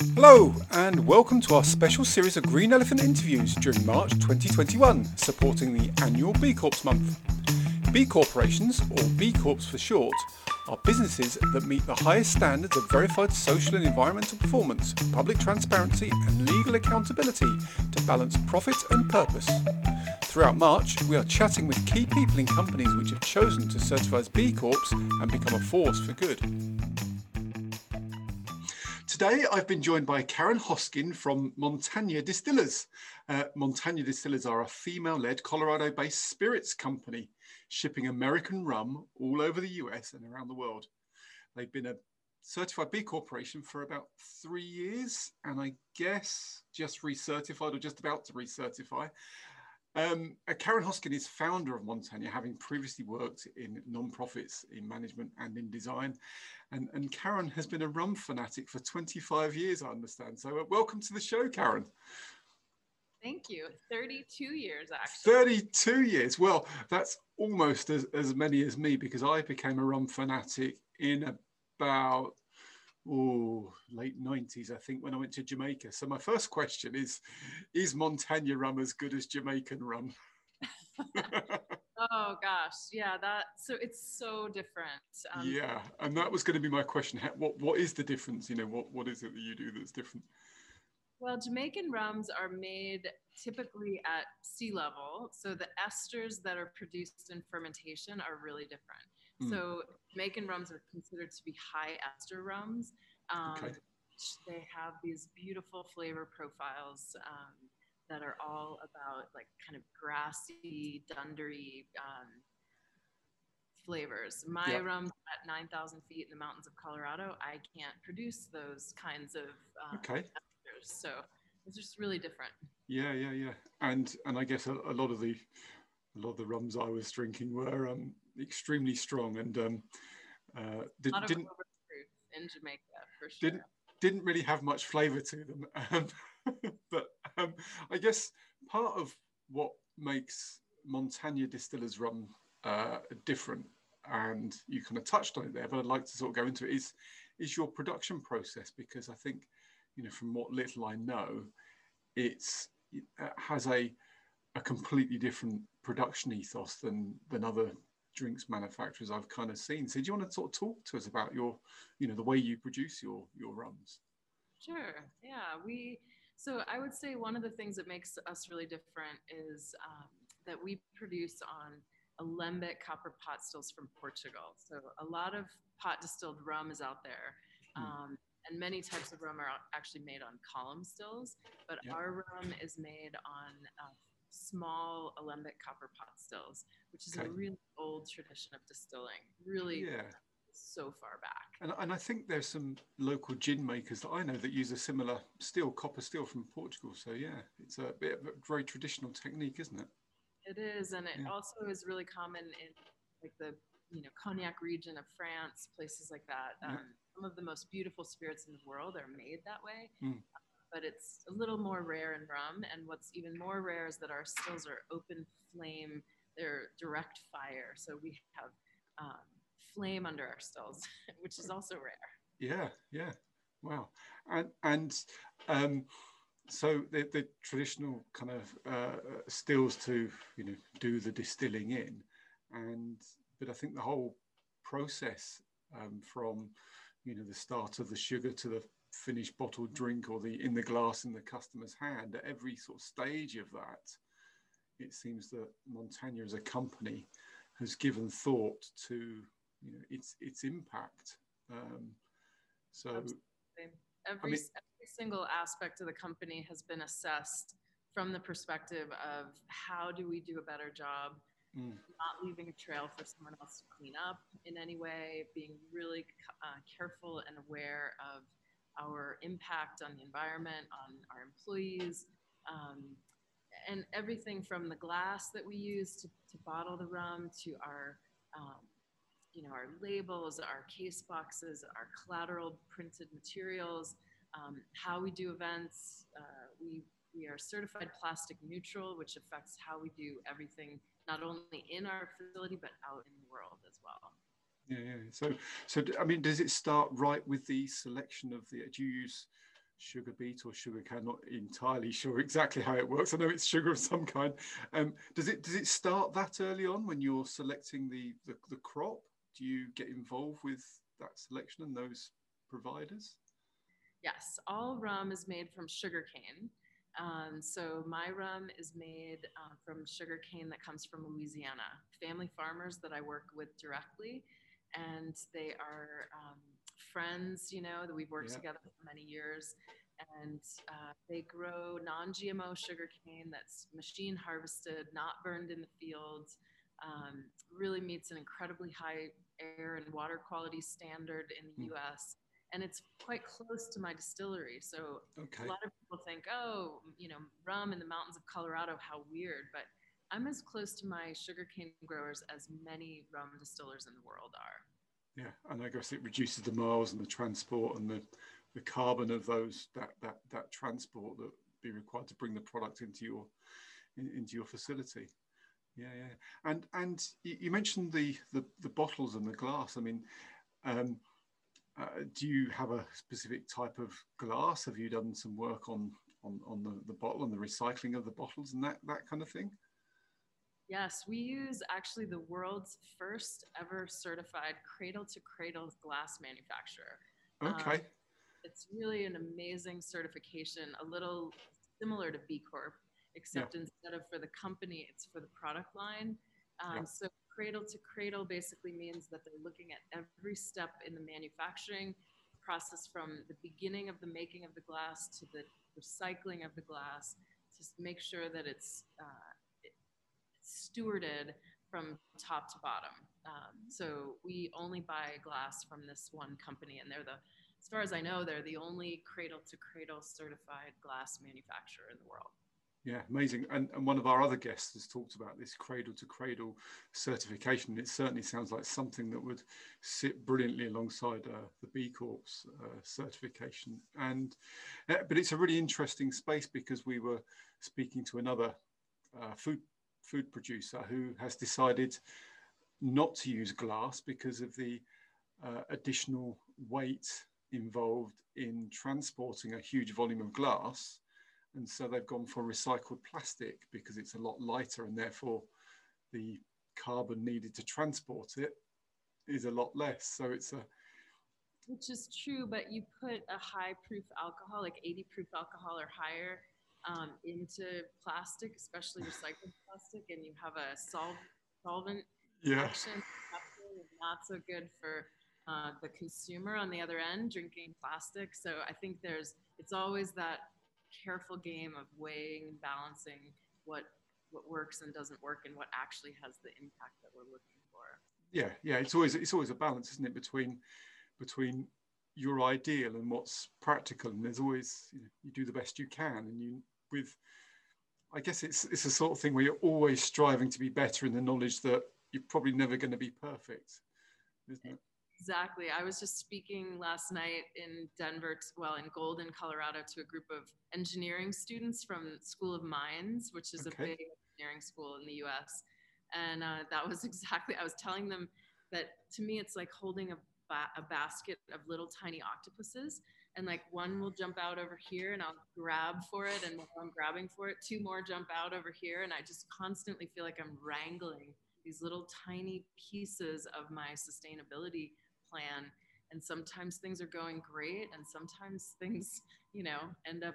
Hello, and welcome to our special series of Green Elephant interviews during March 2021, supporting the annual B Corps month. B corporations, or B Corps for short, are businesses that meet the highest standards of verified social and environmental performance, public transparency, and legal accountability to balance profit and purpose. Throughout March, we are chatting with key people in companies which have chosen to certify as B Corps and become a force for good. Today, I've been joined by Karen Hoskin from Montanya Distillers. Uh, Montanya Distillers are a female led Colorado based spirits company shipping American rum all over the US and around the world. They've been a certified B Corporation for about three years, and I guess just recertified or just about to recertify. Um, uh, Karen Hoskin is founder of Montanya, having previously worked in non-profits in management and in design. And, and Karen has been a rum fanatic for 25 years, I understand. So uh, welcome to the show, Karen. Thank you. 32 years, actually. 32 years. Well, that's almost as, as many as me because I became a rum fanatic in about oh late 90s i think when i went to jamaica. So my first question is is montanya rum as good as jamaican rum? Oh gosh. Yeah that so it's so different. Um, yeah and that was going to be my question. What what is the difference? You know what what is it that you do that's different? Well, Jamaican rums are made typically at sea level. So the esters that are produced in fermentation are really different. Mm. So Jamaican rums are considered to be high ester rums. Um, okay. They have these beautiful flavor profiles um, that are all about like kind of grassy, dundery um, flavors. My yep. rum at 9,000 feet in the mountains of Colorado, I can't produce those kinds of um, okay. esters. So it's just really different. Yeah, yeah, yeah. And and I guess a, a lot of the a lot of the rums I was drinking were um, extremely strong and um, uh, did, not in Jamaica for sure. Didn't didn't really have much flavour to them, um, but um, I guess part of what makes Montanya Distillers rum uh, different, and you kind of touched on it there, but I'd like to sort of go into it is is your production process because I think you know from what little I know, it's it has a a completely different production ethos than than other drinks manufacturers I've kind of seen. So do you want to sort of talk to us about your, you know, the way you produce your your rums? Sure. Yeah. We so I would say one of the things that makes us really different is um, that we produce on alembic copper pot stills from Portugal. So a lot of pot distilled rum is out there. Hmm. Um, and many types of rum are actually made on column stills, but yep. our rum is made on uh, small alembic copper pot stills, which is okay. a really old tradition of distilling. Really, yeah. so far back. And, and I think there's some local gin makers that I know that use a similar steel, copper steel from Portugal. So yeah, it's a bit of a very traditional technique, isn't it? It is, and it yeah. also is really common in like the you know cognac region of France, places like that. Um, yeah. Some of the most beautiful spirits in the world are made that way. Mm but it's a little more rare in rum. And what's even more rare is that our stills are open flame, they're direct fire. So we have um, flame under our stills, which is also rare. Yeah, yeah. Wow. And, and um, so the, the traditional kind of uh, stills to, you know, do the distilling in. And, but I think the whole process um, from, you know, the start of the sugar to the finished bottled drink or the in the glass in the customer's hand at every sort of stage of that it seems that Montanya as a company has given thought to you know its its impact um, so every, I mean, every single aspect of the company has been assessed from the perspective of how do we do a better job mm. not leaving a trail for someone else to clean up in any way being really uh, careful and aware of our impact on the environment, on our employees, um, and everything from the glass that we use to, to bottle the rum to our, um, you know, our labels, our case boxes, our collateral printed materials, um, how we do events. Uh, we we are certified plastic neutral, which affects how we do everything, not only in our facility but out in the world as well. Yeah, yeah. So, so I mean, does it start right with the selection of the? Do you use sugar beet or sugar cane. Not entirely sure exactly how it works. I know it's sugar of some kind. Um, does it does it start that early on when you're selecting the, the, the crop? Do you get involved with that selection and those providers? Yes, all rum is made from sugar cane. Um, so my rum is made uh, from sugar cane that comes from Louisiana. Family farmers that I work with directly, and they are um, friends, you know, that we've worked yeah. together for many years. And uh, they grow non GMO sugarcane that's machine harvested, not burned in the fields, um, really meets an incredibly high air and water quality standard in the mm. US. And it's quite close to my distillery. So okay. a lot of people think, oh, you know, rum in the mountains of Colorado, how weird. But I'm as close to my sugarcane growers as many rum distillers in the world are. Yeah, and I guess it reduces the miles and the transport and the, the carbon of those that, that that transport that be required to bring the product into your in, into your facility. Yeah, yeah. And and you mentioned the, the the bottles and the glass. I mean, um, uh, do you have a specific type of glass? Have you done some work on on, on the, the bottle and the recycling of the bottles and that that kind of thing? Yes, we use actually the world's first ever certified cradle to cradle glass manufacturer. Okay. Um, it's really an amazing certification, a little similar to B Corp, except yeah. instead of for the company, it's for the product line. Um, yeah. So cradle to cradle basically means that they're looking at every step in the manufacturing process from the beginning of the making of the glass to the recycling of the glass to make sure that it's uh, stewarded from top to bottom. Um, so we only buy glass from this one company, and they're the, as far as I know, they're the only cradle to cradle certified glass manufacturer in the world. Yeah, amazing. And, and one of our other guests has talked about this cradle to cradle certification. It certainly sounds like something that would sit brilliantly alongside uh, the B Corp uh, certification. And uh, but it's a really interesting space because we were speaking to another uh, food food producer who has decided not to use glass because of the uh, additional weight involved in transporting a huge volume of glass. And so they've gone for recycled plastic because it's a lot lighter and therefore the carbon needed to transport it is a lot less. So it's a which is true, but you put a high proof alcohol, like 80 proof alcohol or higher, um, into plastic, especially recycled plastic, and you have a sol- solvent yeah. action. Not so good for uh, the consumer on the other end drinking plastic. So I think there's it's always that careful game of weighing and balancing what what works and doesn't work and what actually has the impact that we're looking for. Yeah, yeah, it's always it's always a balance, isn't it, between between your ideal and what's practical. And there's always you, know, you do the best you can. And you with i guess it's it's a sort of thing where you're always striving to be better in the knowledge that you're probably never going to be perfect isn't it? Exactly. I was just speaking last night in denver well in golden colorado to a group of engineering students from school of mines which is okay. a big engineering school in the us and uh, that was exactly i was telling them that to me it's like holding a ba- a basket of little tiny octopuses and like one will jump out over here and I'll grab for it and while I'm grabbing for it two more jump out over here and I just constantly feel like I'm wrangling these little tiny pieces of my sustainability plan and sometimes things are going great and sometimes things you know end up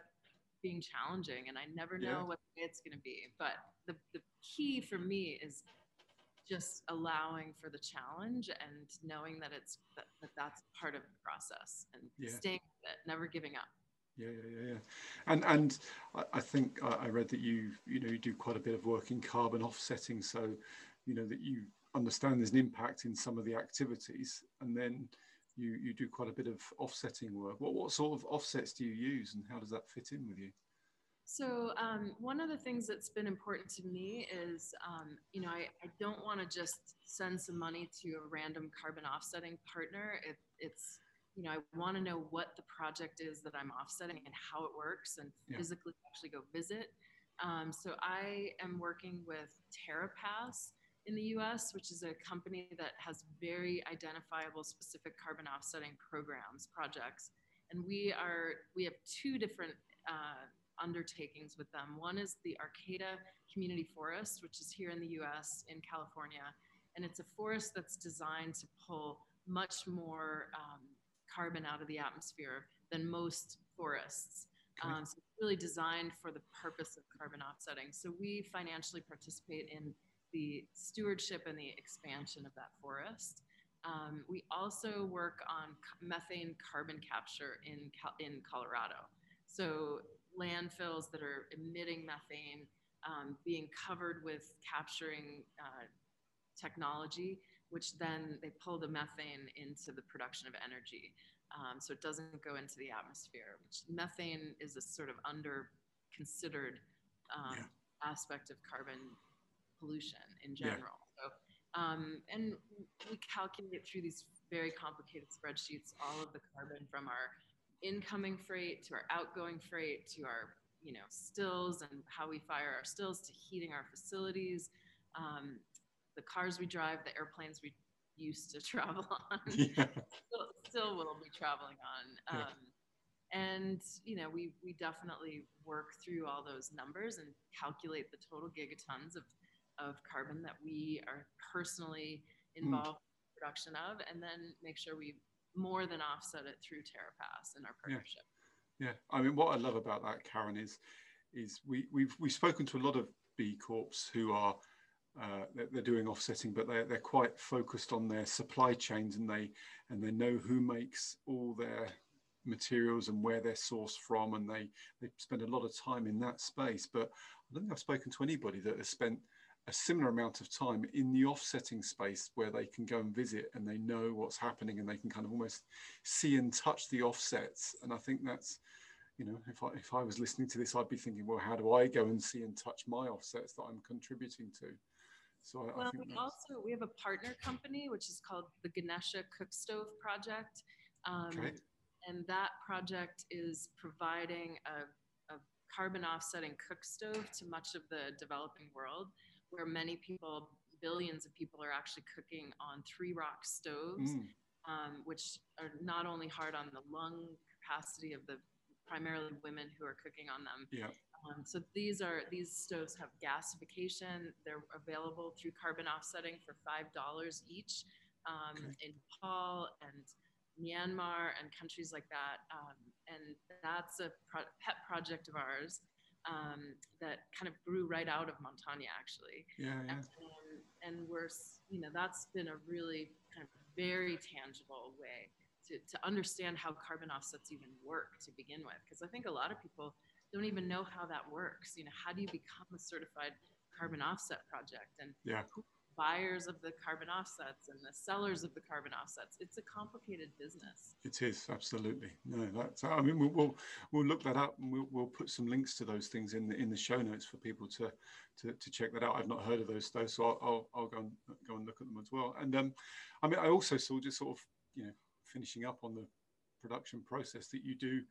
being challenging and I never know yeah. what it's going to be but the, the key for me is just allowing for the challenge and knowing that it's that, that that's part of the process and yeah. staying with it, never giving up. Yeah, yeah, yeah, yeah. And and I think I read that you you know you do quite a bit of work in carbon offsetting, so you know that you understand there's an impact in some of the activities, and then you you do quite a bit of offsetting work. What what sort of offsets do you use, and how does that fit in with you? So um, one of the things that's been important to me is, um, you know, I, I don't want to just send some money to a random carbon offsetting partner. It, it's, you know, I want to know what the project is that I'm offsetting and how it works and yeah. physically actually go visit. Um, so I am working with TerraPass in the US, which is a company that has very identifiable specific carbon offsetting programs, projects And we are we have two different uh, undertakings with them. One is the Arcata Community Forest, which is here in the U.S. in California, and it's a forest that's designed to pull much more um, carbon out of the atmosphere than most forests. Okay. Um, so it's really designed for the purpose of carbon offsetting. So we financially participate in the stewardship and the expansion of that forest. Um, we also work on methane carbon capture in, in Colorado. So landfills that are emitting methane um, being covered with capturing uh, technology, which then they pull the methane into the production of energy. Um, so it doesn't go into the atmosphere, which methane is a sort of under considered um, yeah. aspect of carbon pollution in general. Yeah. So, um, and we calculate through these very complicated spreadsheets all of the carbon from our incoming freight to our outgoing freight to our you know stills and how we fire our stills to heating our facilities um, the cars we drive the airplanes we used to travel on yeah. still, still, will be traveling on um, yeah. and you know we we definitely work through all those numbers and calculate the total gigatons of of carbon that we are personally hmm. involved mm. in production of and then make sure we more than offset it through TerraPass and our partnership. Yeah. yeah. I mean, what I love about that, Karen, is is we, we've we've spoken to a lot of B Corps who are uh, they're, they're, doing offsetting, but they're they're quite focused on their supply chains and they and they know who makes all their materials and where they're sourced from, and they they spend a lot of time in that space. But I don't think I've spoken to anybody that has spent a similar amount of time in the offsetting space where they can go and visit and they know what's happening and they can kind of almost see and touch the offsets. And I think that's, you know, if I, if I was listening to this, I'd be thinking, well, how do I go and see and touch my offsets that I'm contributing to? So I, well, I we also we have a partner company which is called the Ganesha Cook Stove Project, um, okay. and that project is providing a, a carbon offsetting cook stove to much of the developing world where many people, billions of people, are actually cooking on three rock stoves, mm. um, which are not only hard on the lung capacity of the primarily women who are cooking on them. Yeah. Um, so these are these stoves have gasification. They're available through carbon offsetting for five dollars each um, okay. in Nepal and Myanmar and countries like that. Um, and that's a pro- pet project of ours um, that kind of grew right out of Montanya, actually. Yeah, yeah. And, and we're, you know, that's been a really kind of very tangible way to, to understand how carbon offsets even work to begin with. Because I think a lot of people don't even know how that works. You know, how do you become a certified carbon offset project? And yeah. who buyers of the carbon offsets and the sellers of the carbon offsets. It's a complicated business. It is absolutely no. That's I mean we'll we'll, we'll look that up and we'll, we'll put some links to those things in the in the show notes for people to to, to check that out. I've not heard of those though, so I'll, I'll, I'll go and go and look at them as well. And um, I mean I also saw just sort of you know finishing up on the production process that you do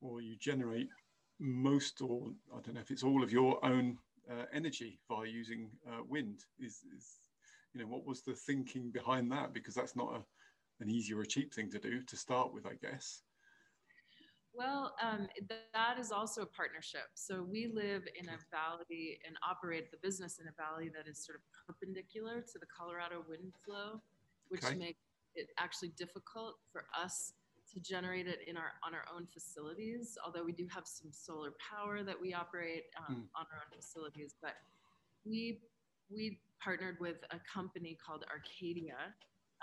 or you generate most or I don't know if it's all of your own uh, energy via using uh, wind is, is you know, what was the thinking behind that? Because that's not a, an easy or a cheap thing to do to start with, I guess. Well, um, that is also a partnership. So we live in a valley and operate the business in a valley that is sort of perpendicular to the Colorado wind flow, which okay. makes it actually difficult for us to generate it in our on our own facilities. Although we do have some solar power that we operate um, mm. on our own facilities, but we we partnered with a company called Arcadia,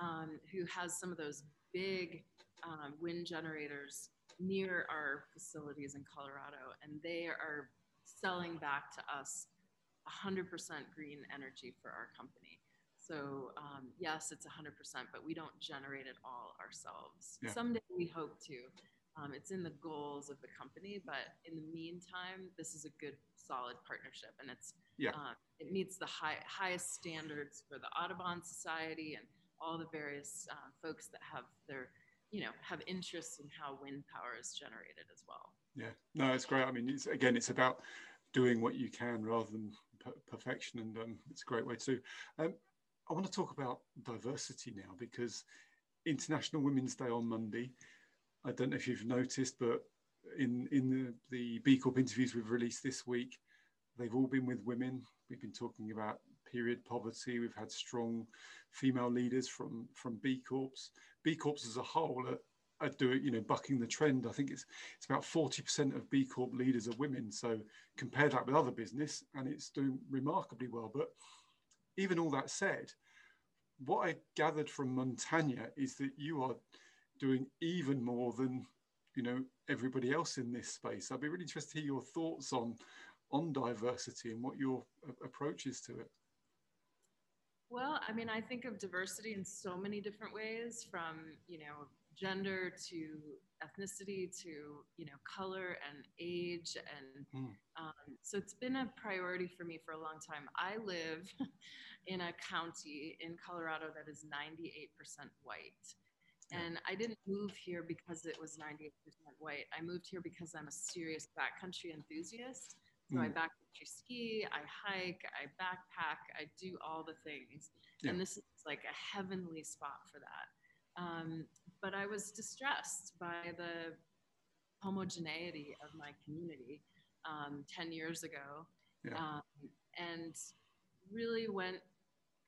um, who has some of those big um, wind generators near our facilities in Colorado, and they are selling back to us 100% green energy for our company. So um, yes, it's 100%, but we don't generate it all ourselves. Yeah. Someday we hope to. Um, it's in the goals of the company, but in the meantime, this is a good, solid partnership, and it's yeah. Uh, it meets the high, highest standards for the Audubon Society and all the various uh, folks that have their, you know, have interests in how wind power is generated as well. Yeah, no, it's great. I mean, it's, again, it's about doing what you can rather than perfection, and um, it's a great way to. Um, I want to talk about diversity now because International Women's Day on Monday. I don't know if you've noticed, but in in the, the B Corp interviews we've released this week, they've all been with women. We've been talking about period poverty. We've had strong female leaders from from B Corps. B Corps as a whole are, are doing, you know, bucking the trend. I think it's it's about 40% of B Corp leaders are women. So compare that with other business, and it's doing remarkably well. But even all that said, what I gathered from Montanya is that you are doing even more than you know everybody else in this space. I'd be really interested to hear your thoughts on on diversity and what your approach is to it. Well, I mean, I think of diversity in so many different ways, from you know gender to ethnicity to you know color and age, and mm. um, so it's been a priority for me for a long time. I live in a county in Colorado that is 98% white. And I didn't move here because it was 98% white. I moved here because I'm a serious backcountry enthusiast. So mm. I backcountry ski, I hike, I backpack, I do all the things. Yeah. And this is like a heavenly spot for that. Um, but I was distressed by the homogeneity of my community um, 10 years ago. Yeah. Um, and really went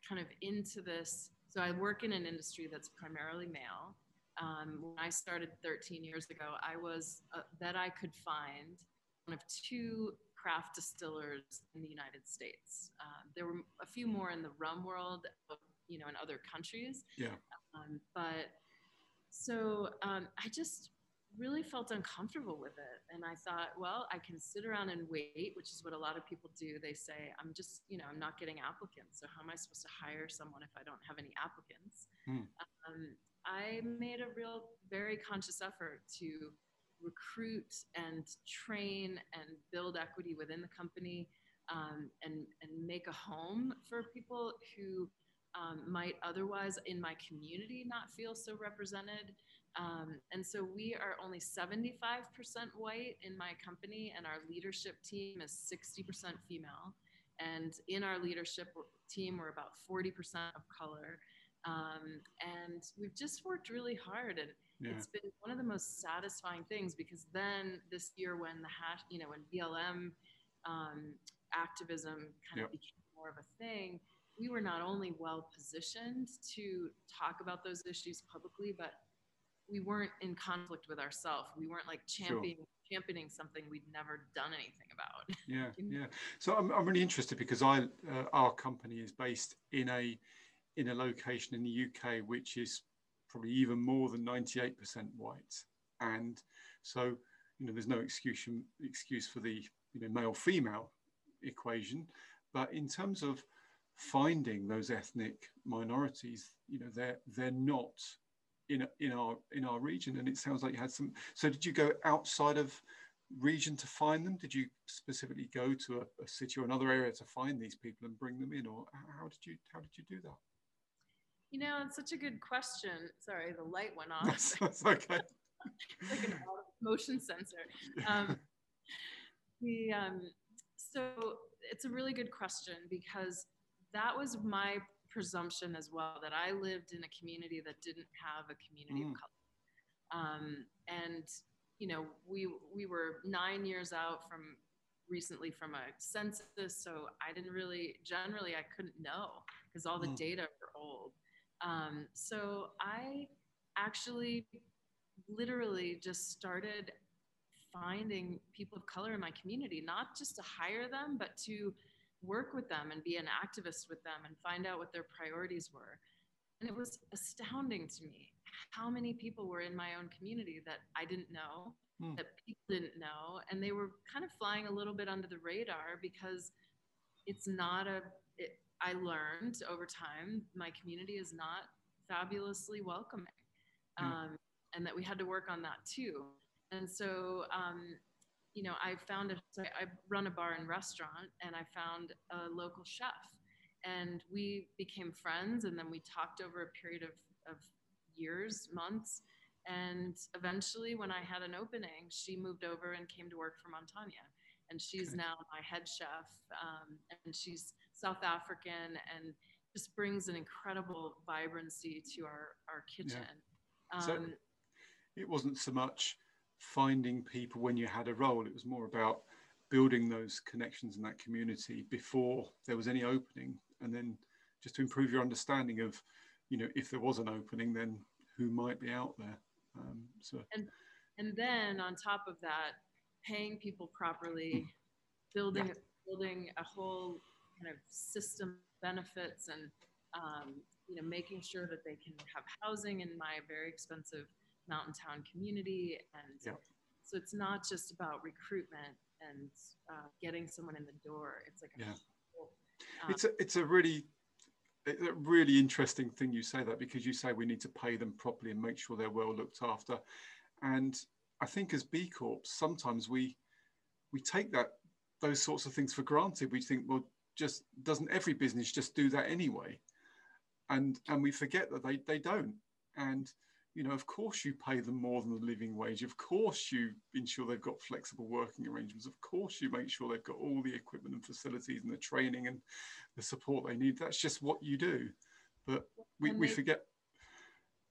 kind of into this. So I work in an industry that's primarily male. Um, when I started 13 years ago, I was uh, that I could find one of two craft distillers in the United States. Uh, there were a few more in the rum world, you know, in other countries. Yeah. Um, but so um, I just really felt uncomfortable with it. And I thought, well, I can sit around and wait, which is what a lot of people do. They say, I'm just, you know, I'm not getting applicants. So how am I supposed to hire someone if I don't have any applicants? Hmm. Um, I made a real, very conscious effort to recruit and train and build equity within the company um, and, and make a home for people who um, might otherwise in my community not feel so represented. Um, and so we are only 75% white in my company, and our leadership team is 60% female. And in our leadership team, we're about 40% of color. Um, and we've just worked really hard. And yeah. it's been one of the most satisfying things because then this year, when the hash, you know, when BLM um, activism kind yep. of became more of a thing, we were not only well positioned to talk about those issues publicly, but we weren't in conflict with ourselves. We weren't like championing sure. championing something we'd never done anything about. Yeah, yeah. So I'm, I'm really interested because I uh, our company is based in a in a location in the UK which is probably even more than 98% white, and so you know there's no excuse excuse for the you know male female equation, but in terms of finding those ethnic minorities, you know they're they're not in in our in our region. And it sounds like you had some so did you go outside of region to find them? Did you specifically go to a, a, city or another area to find these people and bring them in? Or how did you how did you do that you know it's such a good question sorry the light went off that's, okay like an motion sensor um, the um, so it's a really good question because that was my presumption as well that I lived in a community that didn't have a community mm. of color. Um, and you know, we we were nine years out from recently from a census, so I didn't really generally I couldn't know because all the mm. data were old. Um, so I actually literally just started finding people of color in my community, not just to hire them, but to work with them and be an activist with them and find out what their priorities were. And it was astounding to me how many people were in my own community that I didn't know, mm. that people didn't know, and they were kind of flying a little bit under the radar because it's not a. I learned over time my community is not fabulously welcoming, mm. um, and that we had to work on that too. And so um, you know, I found a, so I run a bar and restaurant and I found a local chef and we became friends and then we talked over a period of, of years, months. And eventually when I had an opening, she moved over and came to work for Montanya. And she's okay. now my head chef um, and she's South African and just brings an incredible vibrancy to our, our kitchen. Yeah. So, um, it wasn't so much finding people when you had a role. It was more about building those connections in that community before there was any opening, and then just to improve your understanding of, you know, if there was an opening, then who might be out there. Um, so and and then on top of that, paying people properly, building yeah. building a whole kind of system benefits and um, you know making sure that they can have housing in my very expensive mountain town community. And yeah. so it's not just about recruitment and uh, getting someone in the door. It's like yeah. whole, um, it's a it's a really a really interesting thing you say that because you say we need to pay them properly and make sure they're well looked after. And i think as b corps sometimes we we take that those sorts of things for granted. We think well just doesn't every business just do that anyway? And and we forget that they they don't. And you know of course you pay them more than the living wage. Of course you ensure they've got flexible working arrangements. Of course you make sure they've got all the equipment and facilities and the training and the support they need. That's just what you do. But we, we forget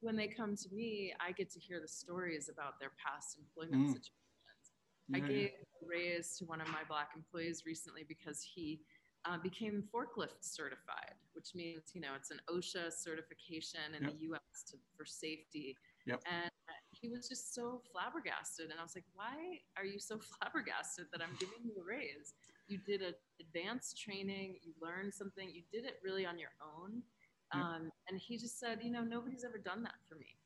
when they come to me i get to hear the stories about their past employment mm. situations yeah, i gave yeah. a raise to one of my black employees recently because he uh, became forklift certified, which means you know it's an OSHA certification in yep. the U.S. To, for safety. Yep. And he was just so flabbergasted, and I was like, "Why are you so flabbergasted that I'm giving you a raise? You did an advanced training, you learned something, you did it really on your own." Um, and he just said, "You know, nobody's ever done that for me."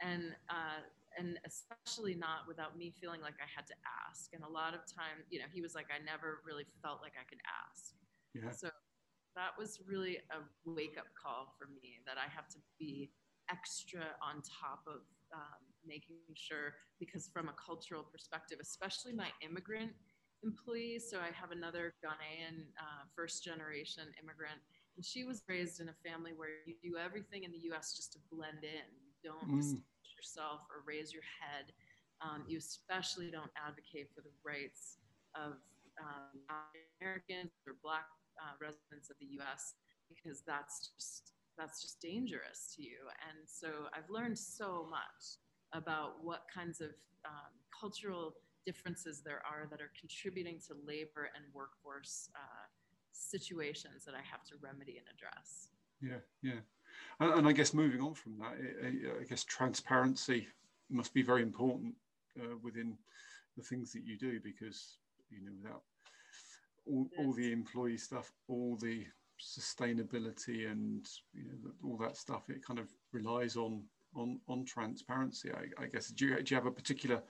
And uh, and especially not without me feeling like I had to ask. And a lot of time, you know, he was like, I never really felt like I could ask. Yeah. So that was really a wake up call for me that I have to be extra on top of um, making sure, because from a cultural perspective, especially my immigrant employees. So I have another Ghanaian uh, first generation immigrant, and she was raised in a family where you do everything in the US just to blend in. You don't mm yourself or raise your head. Um, you especially don't advocate for the rights of um, Americans or Black uh, residents of the U.S. because that's just that's just dangerous to you. And so I've learned so much about what kinds of um, cultural differences there are that are contributing to labor and workforce uh, situations that I have to remedy and address. Yeah, yeah. And, and I guess moving on from that, I, I guess transparency must be very important uh, within the things that you do because you know without all, all the employee stuff, all the sustainability and you know all that stuff, it kind of relies on on on transparency. I, I guess do you, do you have a particular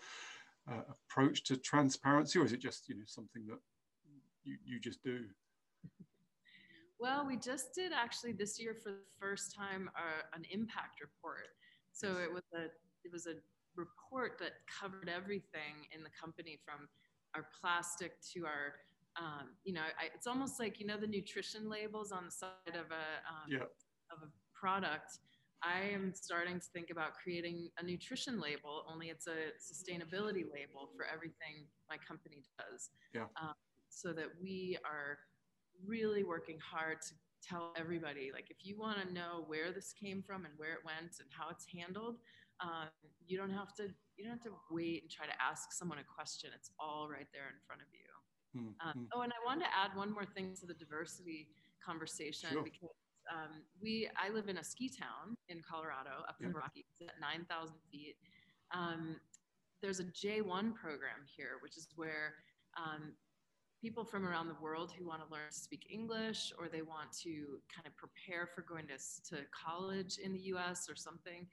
uh, approach to transparency, or is it just you know something that you, you just do? Well, we just did actually this year for the first time uh, an impact report. So it was a it was a report that covered everything in the company from our plastic to our um, you know I, it's almost like you know the nutrition labels on the side of a um, yeah. of a product. I am starting to think about creating a nutrition label, only it's a sustainability label for everything my company does. Yeah. Um, so that we are really working hard to tell everybody like if you want to know where this came from and where it went and how it's handled um, you don't have to you don't have to wait and try to ask someone a question. It's all right there in front of you. Mm-hmm. um, oh and i wanted to add one more thing to the diversity conversation sure. because um, we i live in a ski town in colorado up in the rockies at 9000 feet. Um, there's a j1 program here which is where um, people from around the world who want to learn to speak English or they want to kind of prepare for going to, to college in the US or something,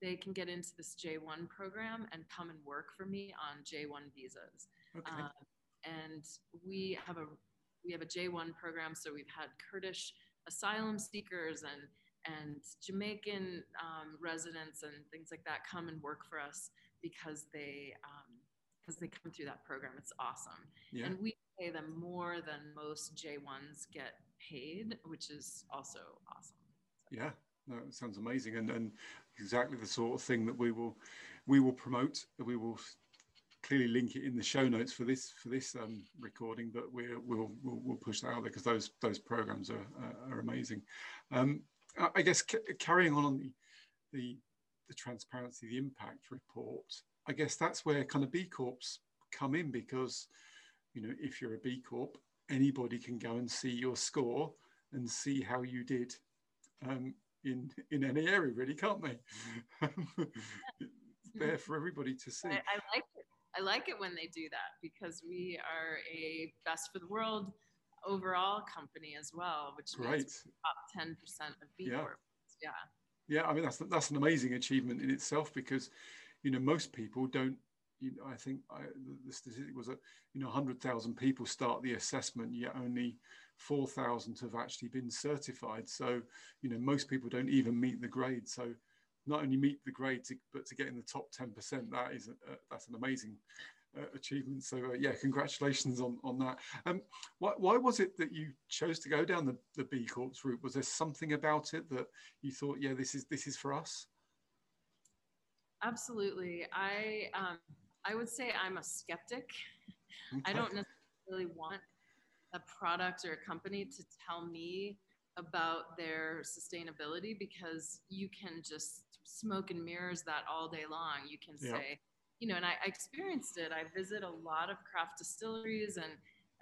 they can get into this J1 program and come and work for me on J1 visas. Okay. Um, and we have a we have a J1 program, so we've had Kurdish asylum seekers and and Jamaican um, residents and things like that come and work for us because they um, because they come through that program. It's awesome. Yeah. And we pay them more than most J1s get paid, which is also awesome. Yeah, no, it sounds amazing, and and exactly the sort of thing that we will we will promote. We will clearly link it in the show notes for this for this um, recording, but we will we'll, we'll push that out there because those those programs are are, are amazing. Um, I guess c- carrying on on the the the transparency, the impact report, I guess that's where kind of B Corps come in because, you know, if you're a B Corp, anybody can go and see your score and see how you did um, in in any area, really, can't they? it's there for everybody to see. I, I like it. I like it when they do that because we are a best for the world overall company as well, which Great. top ten percent of B yeah. Yeah. Yeah, I mean that's that's an amazing achievement in itself because, you know, most people don't. You know, I think I, the statistic was that you know 100,000 people start the assessment, yet only 4,000 have actually been certified. So, you know, most people don't even meet the grade. So, not only meet the grade, to, but to get in the top 10%, that is a, that's an amazing uh, achievement. So, uh, yeah, congratulations on, on that. Um, why, why was it that you chose to go down the, the B Corps route? Was there something about it that you thought, yeah, this is this is for us? Absolutely. I um, I would say I'm a skeptic. Okay. I don't necessarily want a product or a company to tell me about their sustainability because you can just smoke and mirrors that all day long. You can yep. say, you know, and I, I, experienced it. I visit a lot of craft distilleries and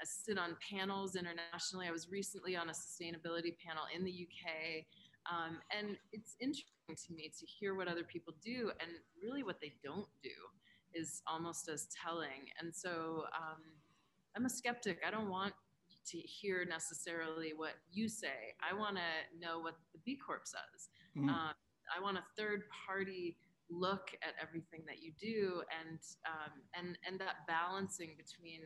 I sit on panels internationally. I was recently on a sustainability panel in the UK. Um, and it's interesting to me to hear what other people do and really what they don't do is almost as telling. And so um, I'm a skeptic. I don't want to hear necessarily what you say. I want to know what the B Corp says. Mm-hmm. Uh, I want a third party look at everything that you do, and um, and and that balancing between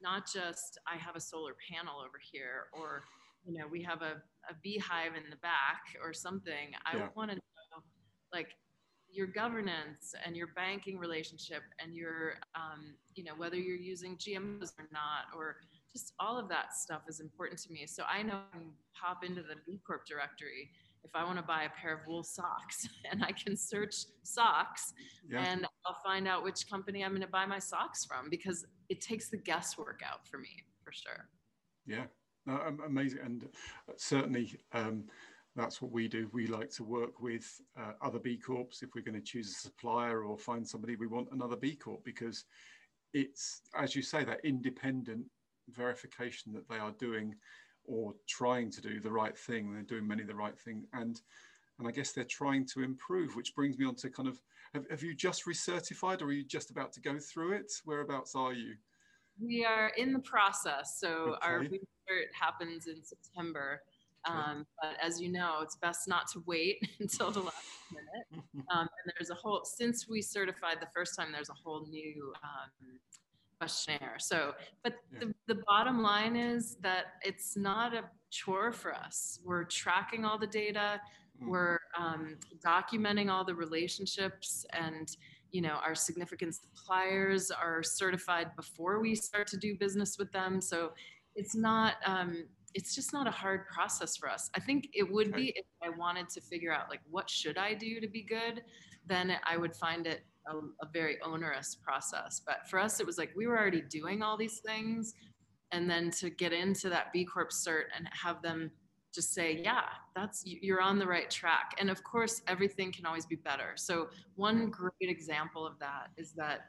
not just I have a solar panel over here, or you know we have a, a beehive in the back or something. I yeah. want to know like your governance and your banking relationship and your um, you know whether you're using gmos or not or just all of that stuff is important to me. So I know I can pop into the B Corp directory if I want to buy a pair of wool socks and I can search socks yeah. and I'll find out which company I'm going to buy my socks from because it takes the guesswork out for me for sure. Yeah, no, amazing. And uh, certainly um, that's what we do. We like to work with uh, other B Corps. If we're going to choose a supplier or find somebody, we want another B Corp because it's, as you say, that independent verification that they are doing or trying to do the right thing. They're doing many of the right thing, and and I guess they're trying to improve. Which brings me on to kind of have, have you just recertified, or are you just about to go through it? Whereabouts are you? We are in the process. So okay. our recert happens in September. Um, but as you know, it's best not to wait until the last minute. Um, and there's a whole, since we certified the first time, there's a whole new um, questionnaire. So, but yeah. the, the bottom line is that it's not a chore for us. We're tracking all the data, mm. we're um, documenting all the relationships, and you know our significant suppliers are certified before we start to do business with them. So, it's not. Um, it's just not a hard process for us. I think it would be if I wanted to figure out like what should I do to be good, then I would find it a, a very onerous process. But for us, it was like we were already doing all these things. And then to get into that B Corp cert and have them just say, yeah, that's you're on the right track. And of course, everything can always be better. So one great example of that is that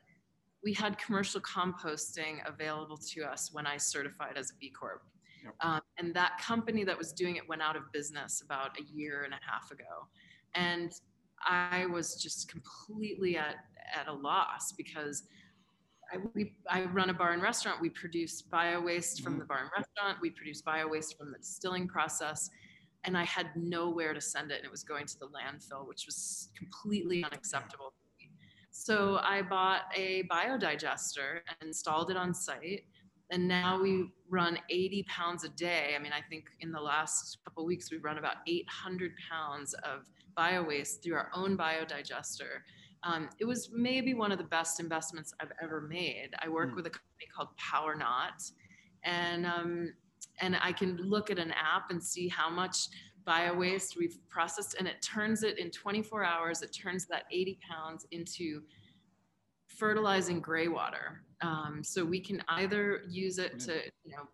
we had commercial composting available to us when I certified as a B Corp. Yep. Um, and that company that was doing it went out of business about a year and a half ago. And I was just completely at, at a loss because I, we, I run a bar and restaurant. We produce bio waste from the bar and restaurant. We produce bio waste from the distilling process. And I had nowhere to send it. And it was going to the landfill, which was completely unacceptable. So I bought a biodigester and installed it on site. And now we run 80 pounds a day. I mean, I think in the last couple weeks, we've run about 800 pounds of bio waste through our own biodigester. Um, it was maybe one of the best investments I've ever made. I work mm. with a company called PowerKnot, and um, and I can look at an app and see how much bio waste we've processed, and it turns it in 24 hours. It turns that 80 pounds into fertilizing gray water. Um, so we can either use it to you know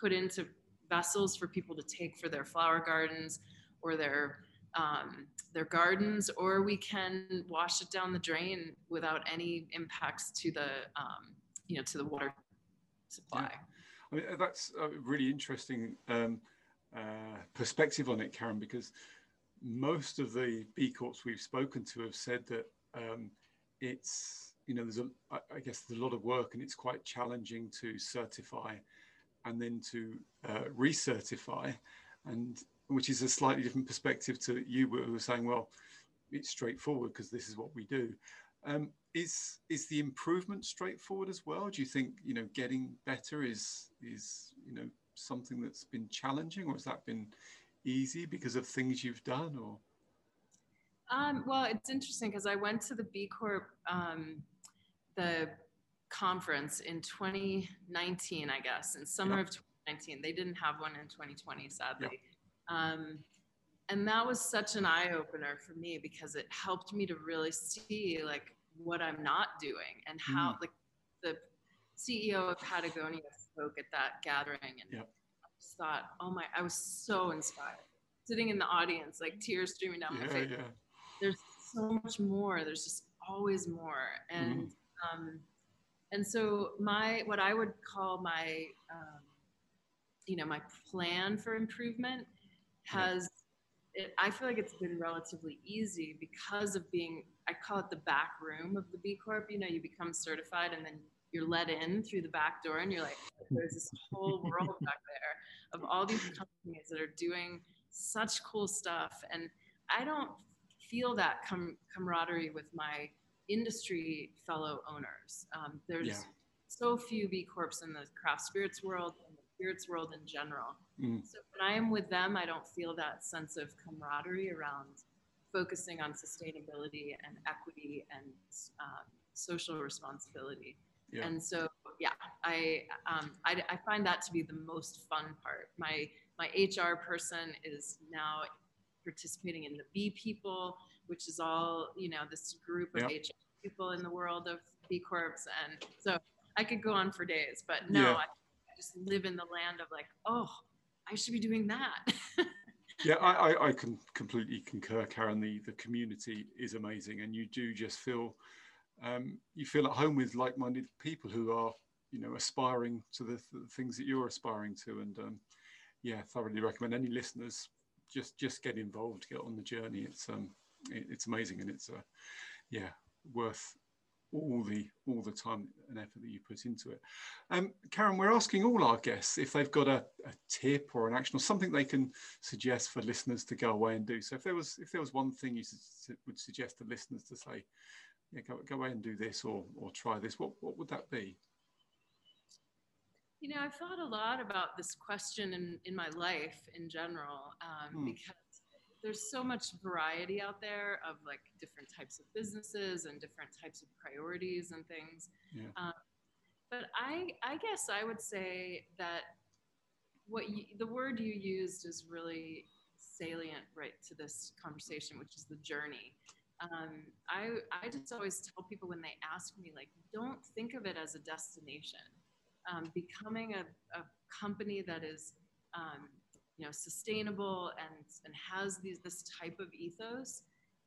put into vessels for people to take for their flower gardens or their um, their gardens, or we can wash it down the drain without any impacts to the, um, you know, to the water supply. Yeah. I mean, that's a really interesting um, uh, perspective on it, Karen, because most of the B Corps we've spoken to have said that um, it's, you know, there's a, I guess there's a lot of work and it's quite challenging to certify and then to uh, recertify. And which is a slightly different perspective to you who were saying, well, it's straightforward because this is what we do. Um, is is the improvement straightforward as well? Do you think you know getting better is is you know something that's been challenging, or has that been easy because of things you've done, or? Um, well, it's interesting because I went to the B Corp um, the conference in 2019, I guess, in summer yep. of 2019. They didn't have one in 2020, sadly. Yep. Um, and that was such an eye opener for me because it helped me to really see like what I'm not doing and how mm. like the CEO of Patagonia spoke at that gathering and yep. I just thought, oh my, I was so inspired. Sitting in the audience, like tears streaming down yeah, my face. Yeah. There's so much more. There's just always more. And mm. Um, and so my what I would call my um, you know my plan for improvement has it, I feel like it's been relatively easy because of being I call it the back room of the B Corp. You know, you become certified and then you're let in through the back door and you're like, there's this whole world back there of all these companies that are doing such cool stuff. And I don't feel that com- camaraderie with my industry fellow owners. Um, there's yeah. so few B Corps in the craft spirits world and the spirits world in general. Mm. So when I am with them, I don't feel that sense of camaraderie around focusing on sustainability and equity and um, social responsibility. Yeah. And so, yeah, I, um, I, I find that to be the most fun part. My my HR person is now participating in the B people, which is all you know this group of yep. People in the world of B Corps, and so I could go on for days, but no, yeah. I, I just live in the land of like, oh, I should be doing that. yeah, I, I, I, can completely concur, Karen. The the community is amazing, and you do just feel um, you feel at home with like-minded people who are you know aspiring to the, the things that you're aspiring to, and um, yeah, thoroughly recommend any listeners just just get involved, get on the journey. It's um it, it's amazing, and it's uh, yeah worth all the all the time and effort that you put into it. Um, Karen, we're asking all our guests if they've got a, a, tip or an action or something they can suggest for listeners to go away and do. So if there was if there was one thing you su would suggest to listeners to say, yeah, go, go away and do this or or try this, what what would that be? You know, I've thought a lot about this question in, in my life in general um, hmm. because there's so much variety out there of like different types of businesses and different types of priorities and things. Yeah. Um, but I, I guess I would say that what you, the word you used is really salient right to this conversation, which is the journey. Um, I, I just always tell people when they ask me, like, don't think of it as a destination. Um, becoming a, a company that is um, you know sustainable and and has these this type of ethos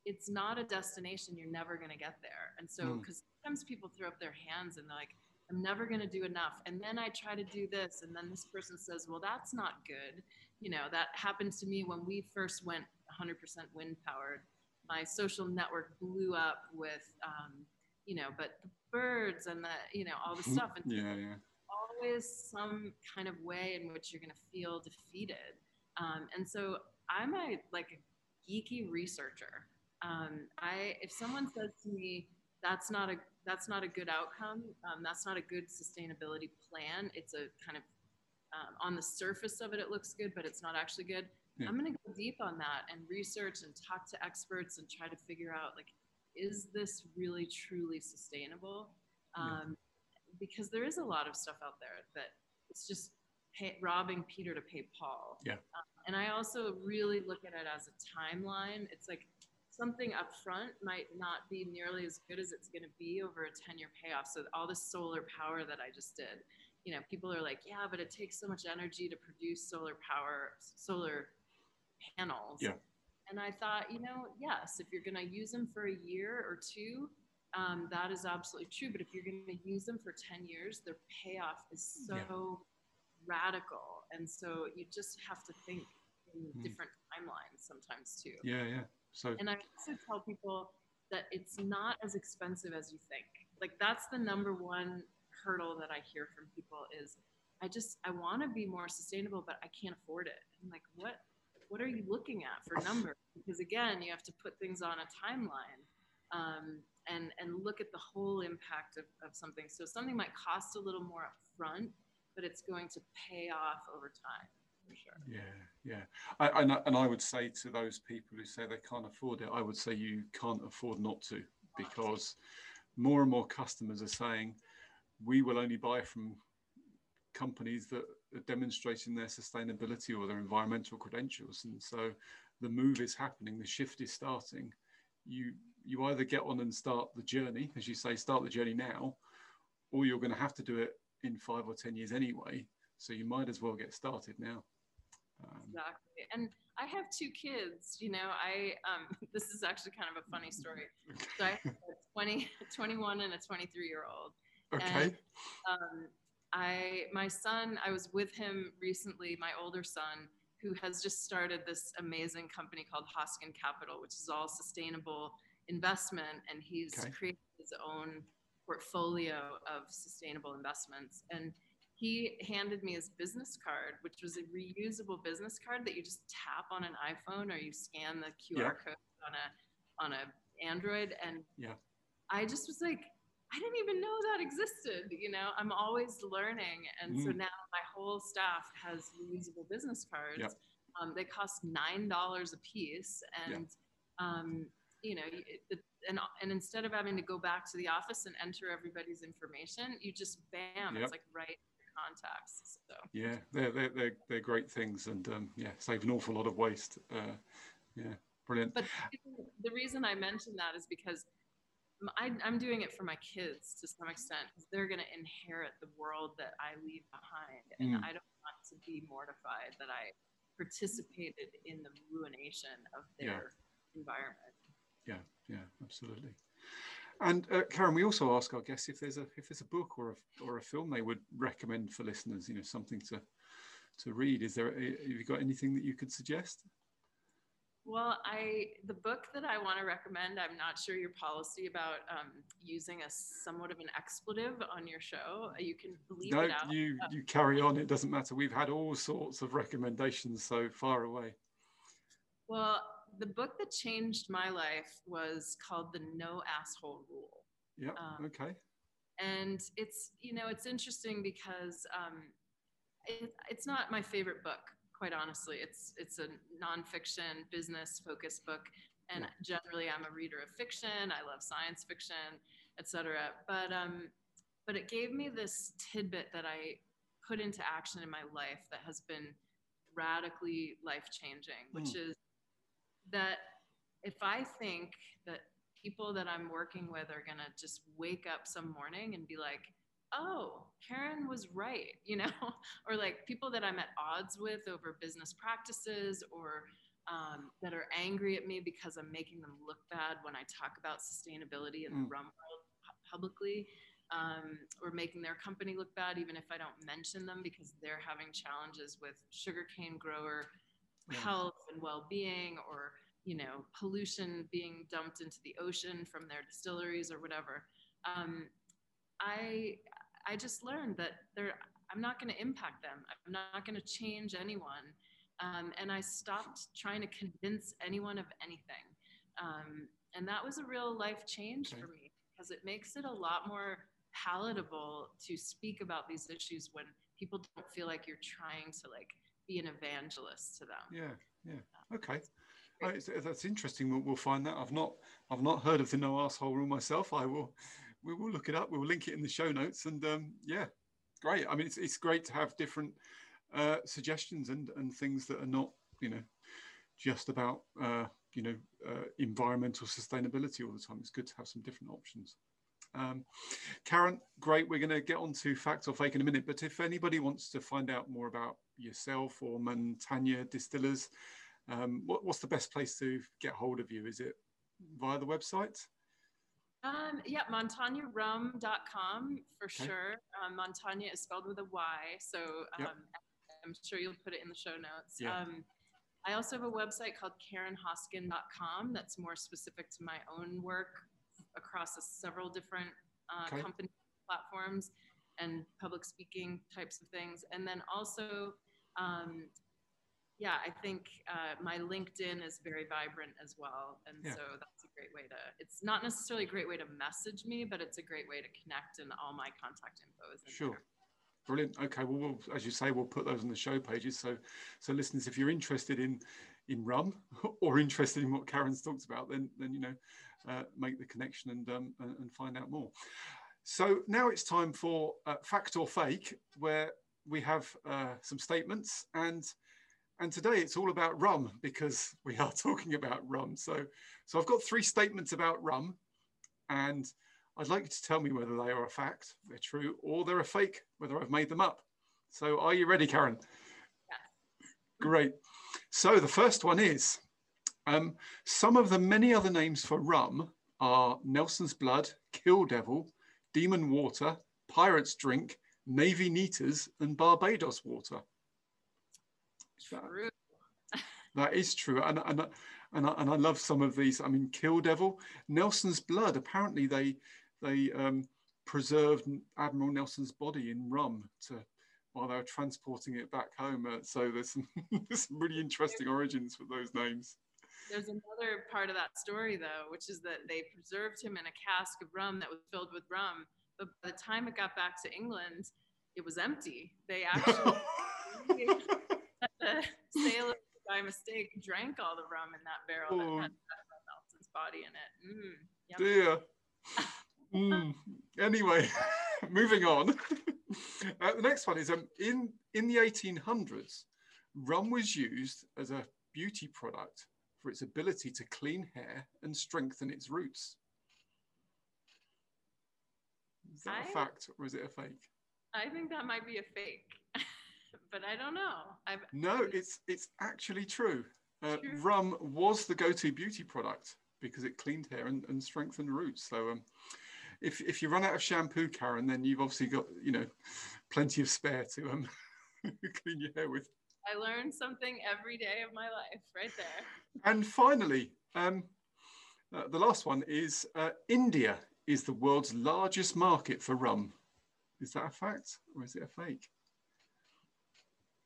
it's not a destination you're never going to get there. And so because mm. sometimes people throw up their hands and they're like i'm never going to do enough. And then i try to do this and then this person says well that's not good. You know that happened to me when we first went 100% wind powered. My social network blew up with um, you know but the birds and the you know all the stuff. And yeah yeah. always some kind of way in which you're going to feel defeated um, and so I'm a like a geeky researcher. Um, I if someone says to me that's not a that's not a good outcome, um, that's not a good sustainability plan. It's a kind of um, on the surface of it, it looks good, but it's not actually good. Yeah. I'm going to go deep on that and research and talk to experts and try to figure out like, is this really truly sustainable? Um, yeah. Because there is a lot of stuff out there that it's just pay, robbing Peter to pay Paul. Yeah. Um, and I also really look at it as a timeline. It's like something up front might not be nearly as good as it's going to be over a 10 year payoff. So all the solar power that I just did, you know, people are like, yeah, but it takes so much energy to produce solar power, solar panels. Yeah. and I thought, you know, yes, if you're going to use them for a year or two, um, that is absolutely true. But if you're going to use them for 10 years, their payoff is so. Radical. And so you just have to think in mm. different timelines sometimes too. Yeah, yeah. So, and I also tell people that it's not as expensive as you think. Like that's the number one hurdle that I hear from people is I just I want to be more sustainable, but I can't afford it. I'm like, what what are you looking at for numbers? Because again, you have to put things on a timeline um, and and look at the whole impact of, of something. So something might cost a little more upfront, but it's going to pay off over time. For sure. Yeah, yeah. I, and, I, and I would say to those people who say they can't afford it, I would say you can't afford not to because more and more customers are saying we will only buy from companies that are demonstrating their sustainability or their environmental credentials. And so the move is happening, the shift is starting. You you either get on and start the journey, as you say, start the journey now, or you're going to have to do it in five or ten years anyway. So you might as well get started now. Um, exactly. And I have two kids, you know, I, um, this is actually kind of a funny story. So I have a 20, 21 and a 23 year old. Okay. And, um, I my son, I was with him recently, my older son, who has just started this amazing company called Hoskin Capital, which is all sustainable investment, and he's okay. created his own portfolio of sustainable investments. And he handed me his business card, which was a reusable business card that you just tap on an iPhone or you scan the QR yeah. code on a on a Android. And yeah. I just was like, I didn't even know that existed. You know, I'm always learning. And mm. so now my whole staff has reusable business cards. Yep. Um, they cost $9 a piece. And, um, you know, and, and instead of having to go back to the office and enter everybody's information, you just bam, yep. it's like right in your contacts. So yeah, they're, they're, they're, they're great things and um, yeah, save an awful lot of waste. Uh, yeah, brilliant. But the reason I mentioned that is because I, am doing it for my kids to some extent because they're going to inherit the world that I leave behind, and mm. I don't want to be mortified that I participated in the ruination of their yeah. environment. Yeah, yeah, absolutely. And uh, Karen, we also ask our guests if there's a if there's a book or a or a film they would recommend for listeners. You know, something to to read. Is there? Have you got anything that you could suggest? Well, I the book that I want to recommend. I'm not sure your policy about um, using a somewhat of an expletive on your show. You can leave no, it out. you you carry on. It doesn't matter. We've had all sorts of recommendations so far away. Well, the book that changed my life was called The No Asshole Rule. Yeah. Um, okay. And it's you know it's interesting because um, it, it's not my favorite book quite honestly. It's it's a nonfiction, business focused book, and generally I'm a reader of fiction. I love science fiction, etc. But um, but it gave me this tidbit that I put into action in my life that has been radically life changing, which mm. is that if I think that people that I'm working with are gonna just wake up some morning and be like, oh, Karen was right, you know, or like people that I'm at odds with over business practices or um, that are angry at me because I'm making them look bad when I talk about sustainability in mm. the rum world publicly, um, or making their company look bad even if I don't mention them because they're having challenges with sugarcane grower yeah. health and well-being or you know pollution being dumped into the ocean from their distilleries or whatever. Um, I I just learned that there, I'm not going to impact them. I'm not going to change anyone. Um, and I stopped trying to convince anyone of anything. Um, and that was a real life change okay. for me because it makes it a lot more palatable to speak about these issues when people don't feel like you're trying to like be an evangelist to them. Yeah, yeah. Okay. That's interesting. We'll, we'll, find that. I've not, I've not heard of the no asshole rule myself. I will, we will look it up. We'll link it in the show notes. And um, yeah, great. I mean, it's, it's great to have different uh, suggestions and, and things that are not, you know, just about, uh, you know, uh, environmental sustainability all the time. It's good to have some different options. Um, Karen, great. We're going to get on to fact or fake in a minute. But if anybody wants to find out more about yourself or Montanya Distillers, Um, what, what's the best place to get hold of you? Is it via the website? Um, yeah, montanyarum.com for okay. sure. Um, is spelled with a Y, so um, yep. I'm sure you'll put it in the show notes. Yeah. Um, I also have a website called karenhoskin.com that's more specific to my own work across several different uh, okay. company platforms and public speaking types of things. And then also, um, yeah, I think uh, my LinkedIn is very vibrant as well. And yeah. so that's a great way to, it's not necessarily a great way to message me, but it's a great way to connect and all my contact info is Sure. There. Brilliant. Okay. Well, we'll, as you say, we'll put those on the show pages. So, so listeners, if you're interested in in rum or interested in what Karen's talked about, then then you know, uh, make the connection and um, and find out more. So now it's time for uh, fact or fake, where we have uh, some statements and and today it's all about rum because we are talking about rum. So so I've got three statements about rum, and I'd like you to tell me whether they are a fact, they're true, or they're a fake, whether I've made them up. So are you ready, Karen? Yeah. Great. So the first one is, um, some of the many other names for rum are Nelson's Blood, Kill Devil, Demon Water, Pirate's Drink, Navy Neaters, and Barbados Water. True. That, that is true. And, and, and, I, and I love some of these. I mean, Kill Devil, Nelson's Blood, apparently they they um, preserved Admiral Nelson's body in rum to while they were transporting it back home. Uh, so there's some, there's some really interesting origins for those names. There's another part of that story though, which is that they preserved him in a cask of rum that was filled with rum, but by the time it got back to England, it was empty. They actually the sailor, by mistake drank all the rum in that barrel oh. that had Nelson's body in it. Mm, Dear. Mm. Anyway, moving on. Uh, the next one is um, in in the 1800s, rum was used as a beauty product for its ability to clean hair and strengthen its roots. Is that I, a fact or is it a fake? I think that might be a fake, but I don't know. I've, no, it's it's actually true. Uh, true. Rum was the go-to beauty product because it cleaned hair and, and strengthened roots. So um, if if you run out of shampoo, Karen, then you've obviously got you know plenty of spare to um clean your hair with. I learn something every day of my life, right there. And finally, um, uh, the last one is uh, India is the world's largest market for rum. Is that a fact or is it a fake?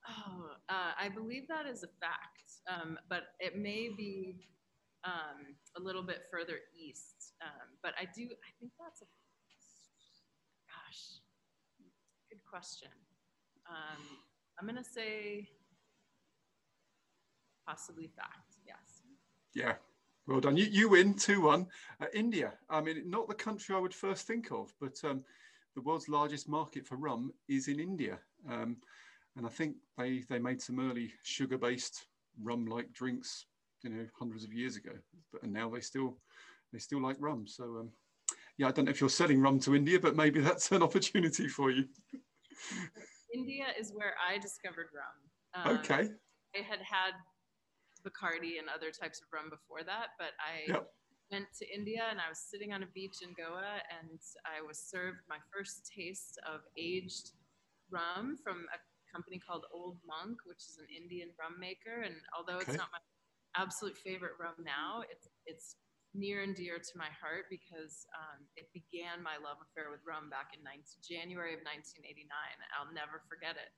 Oh, uh, I believe that is a fact, um, but it may be um, a little bit further east. Um, but I do, I think that's a, gosh, good question. Um, I'm going to say possibly fact, yes. Yeah, well done. You, you win 2 1. Uh, India, I mean, not the country I would first think of, but um, the world's largest market for rum is in India. And I think they, they made some early sugar based rum like drinks you know hundreds of years ago. But and now they still they still like rum. So um, yeah i don't know if you're selling rum to india but maybe that's an opportunity for you. India is where i discovered rum. Um, okay. I had had bacardi and other types of rum before that but i yep. went to india and i was sitting on a beach in goa and i was served my first taste of aged rum from a company called old monk which is an indian rum maker and although okay. it's not my absolute favorite rum now. It's it's near and dear to my heart because um, it began my love affair with rum back in 19, January of 1989. I'll never forget it.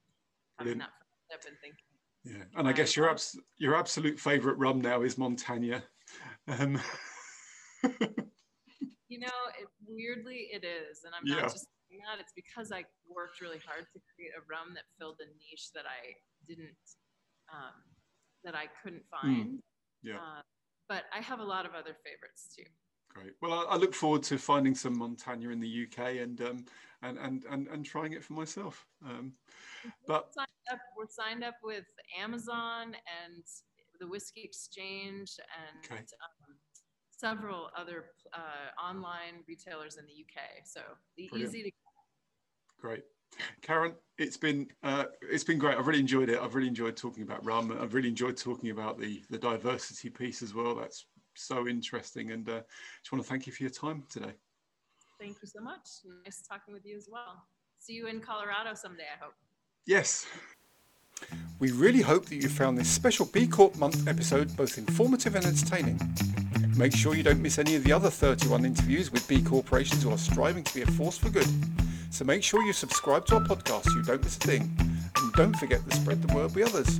Having that friendship and thinking. Yeah, and I guess your abs- your absolute favorite rum now is Montanya. Um. you know, it, weirdly it is, and I'm yeah. not just saying that. It's because I worked really hard to create a rum that filled a niche that I didn't, um, that I couldn't hmm. find. Mm. Yeah. Uh, but I have a lot of other favorites too. Great. Well, I, I, look forward to finding some Montanya in the UK and um, and, and and and trying it for myself. Um, but we're signed, up, we're signed up with Amazon and the Whisky Exchange and okay. um, several other uh, online retailers in the UK. So the Brilliant. easy to. Great. Karen, it's been uh, it's been great. I've really enjoyed it. I've really enjoyed talking about rum. I've really enjoyed talking about the the diversity piece as well. That's so interesting. And uh, just want to thank you for your time today. Thank you so much. Nice talking with you as well. See you in Colorado someday. I hope. Yes. We really hope that you found this special B Corp Month episode both informative and entertaining. Make sure you don't miss any of the other 31 interviews with B corporations who are striving to be a force for good. So make sure you subscribe to our podcast so you don't miss a thing. And don't forget to spread the word with others.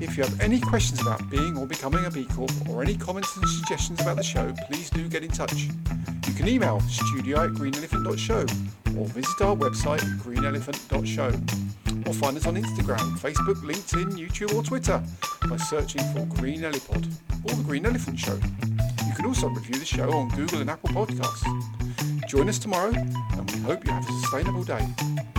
If you have any questions about being or becoming a B Corp or any comments and suggestions about the show, please do get in touch. You can email studio at greenelephant.show or visit our website greenelephant.show or find us on Instagram, Facebook, LinkedIn, YouTube or Twitter by searching for Green Elephant or The Green Elephant Show. You can also review the show on Google and Apple Podcasts. Join us tomorrow and we hope you have a sustainable day.